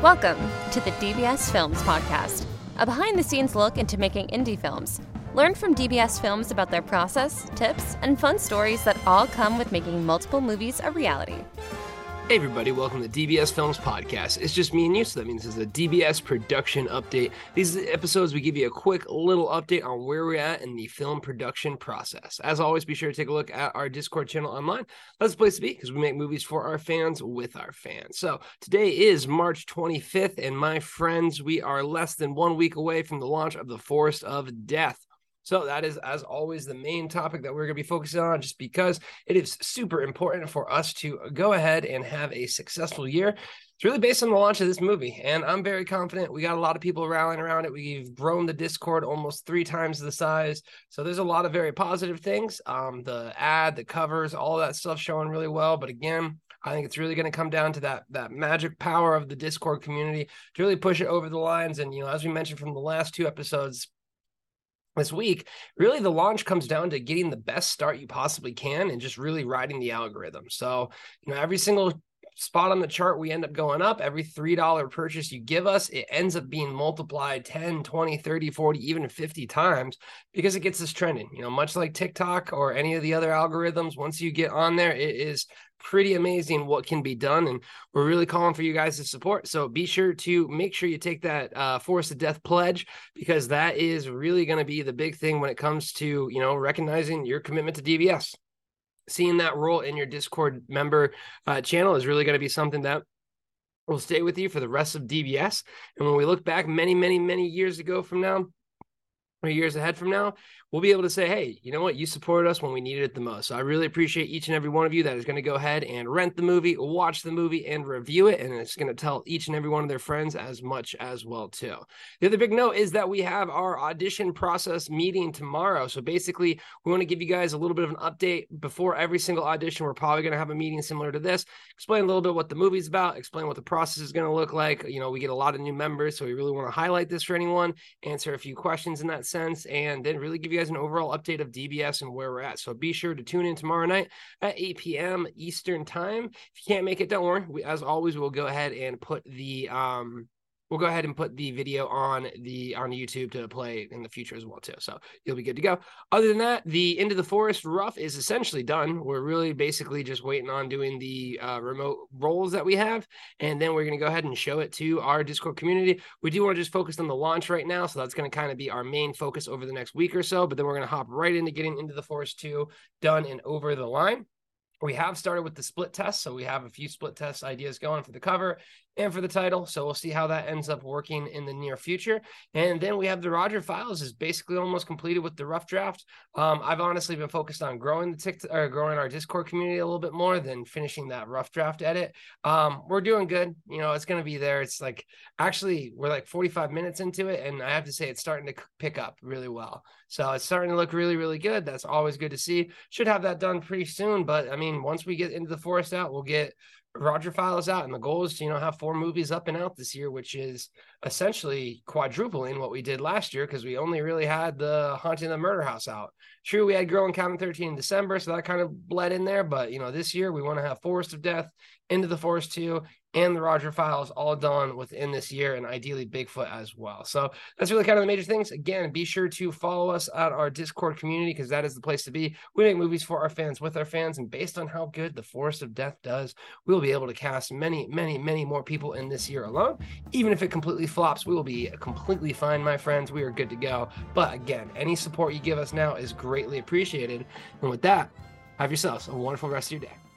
Welcome to the DBS Films Podcast, a behind the scenes look into making indie films. Learn from DBS Films about their process, tips, and fun stories that all come with making multiple movies a reality. Hey, everybody, welcome to DBS Films Podcast. It's just me and you, so that means it's a DBS production update. These episodes, we give you a quick little update on where we're at in the film production process. As always, be sure to take a look at our Discord channel online. That's the place to be because we make movies for our fans with our fans. So today is March 25th, and my friends, we are less than one week away from the launch of The Forest of Death. So that is, as always, the main topic that we're going to be focusing on, just because it is super important for us to go ahead and have a successful year. It's really based on the launch of this movie, and I'm very confident. We got a lot of people rallying around it. We've grown the Discord almost three times the size, so there's a lot of very positive things. Um, the ad, the covers, all that stuff showing really well. But again, I think it's really going to come down to that that magic power of the Discord community to really push it over the lines. And you know, as we mentioned from the last two episodes, this week, really the launch comes down to getting the best start you possibly can and just really riding the algorithm. So, you know, every single spot on the chart we end up going up. Every $3 purchase you give us it ends up being multiplied 10 20 30 40 even 50 times because it gets us trending. You know much like tiktok or any of the other algorithms once you get on there it is pretty amazing what can be done and we're really calling for you guys to support. So be sure to make sure you take that uh, forest of death pledge because that is really going to be the big thing when it comes to you know recognizing your commitment to dbs seeing that role in your discord member uh, channel is really going to be something that will stay with you for the rest of dbs and when we look back many many many years ago from now or years ahead from now, we'll be able to say, hey, you know what? You supported us when we needed it the most. So I really appreciate each and every one of you that is going to go ahead and rent the movie, watch the movie, and review it. And it's going to tell each and every one of their friends as much as well, too. The other big note is that we have our audition process meeting tomorrow. So basically, we want to give you guys a little bit of an update before every single audition. We're probably going to have a meeting similar to this, explain a little bit what the movie's about, explain what the process is going to look like. You know, we get a lot of new members, so we really want to highlight this for anyone, answer a few questions in that sense and then really give you guys an overall update of DBS and where we're at. So be sure to tune in tomorrow night at 8 p.m. Eastern time. If you can't make it, don't worry. We, as always, we'll go ahead and put the um we'll go ahead and put the video on the on YouTube to play in the future as well too. So you'll be good to go. Other than that, the Into the Forest rough is essentially done. We're really basically just waiting on doing the uh, remote roles that we have, and then we're going to go ahead and show it to our Discord community. We do want to just focus on the launch right now, so that's going to kind of be our main focus over the next week or so. But then we're going to hop right into getting Into the Forest two done and over the line we have started with the split test so we have a few split test ideas going for the cover and for the title. So we'll see how that ends up working in the near future. And then we have the roger files is basically almost completed with the rough draft. Um, i've honestly been focused on growing the tick or growing our discord community a little bit more than finishing that rough draft edit. Um, we're doing good. You know it's going to be there. It's like actually we're like 45 minutes into it and i have to say it's starting to pick up really well. So it's starting to look really really good. That's always good to see. Should have that done pretty soon but i mean, once we get into the forest out, we'll get Roger Files out, and the goal is to you know have four movies up and out this year, which is essentially quadrupling what we did last year because we only really had the Haunting the Murder House out. True, we had Girl and Cabin 13 in December, so that kind of bled in there. But you know, this year we want to have Forest of Death, Into the Forest 2, and the Roger Files all done within this year, and ideally Bigfoot as well. So that's really kind of the major things. Again, be sure to follow us at our Discord community because that is the place to be. We make movies for our fans with our fans, and based on how good the Forest of Death does, we'll be able to cast many, many, many more people in this year alone. Even if it completely flops, we will be completely fine, my friends. We are good to go. But again, any support you give us now is greatly appreciated. And with that, have yourselves a wonderful rest of your day.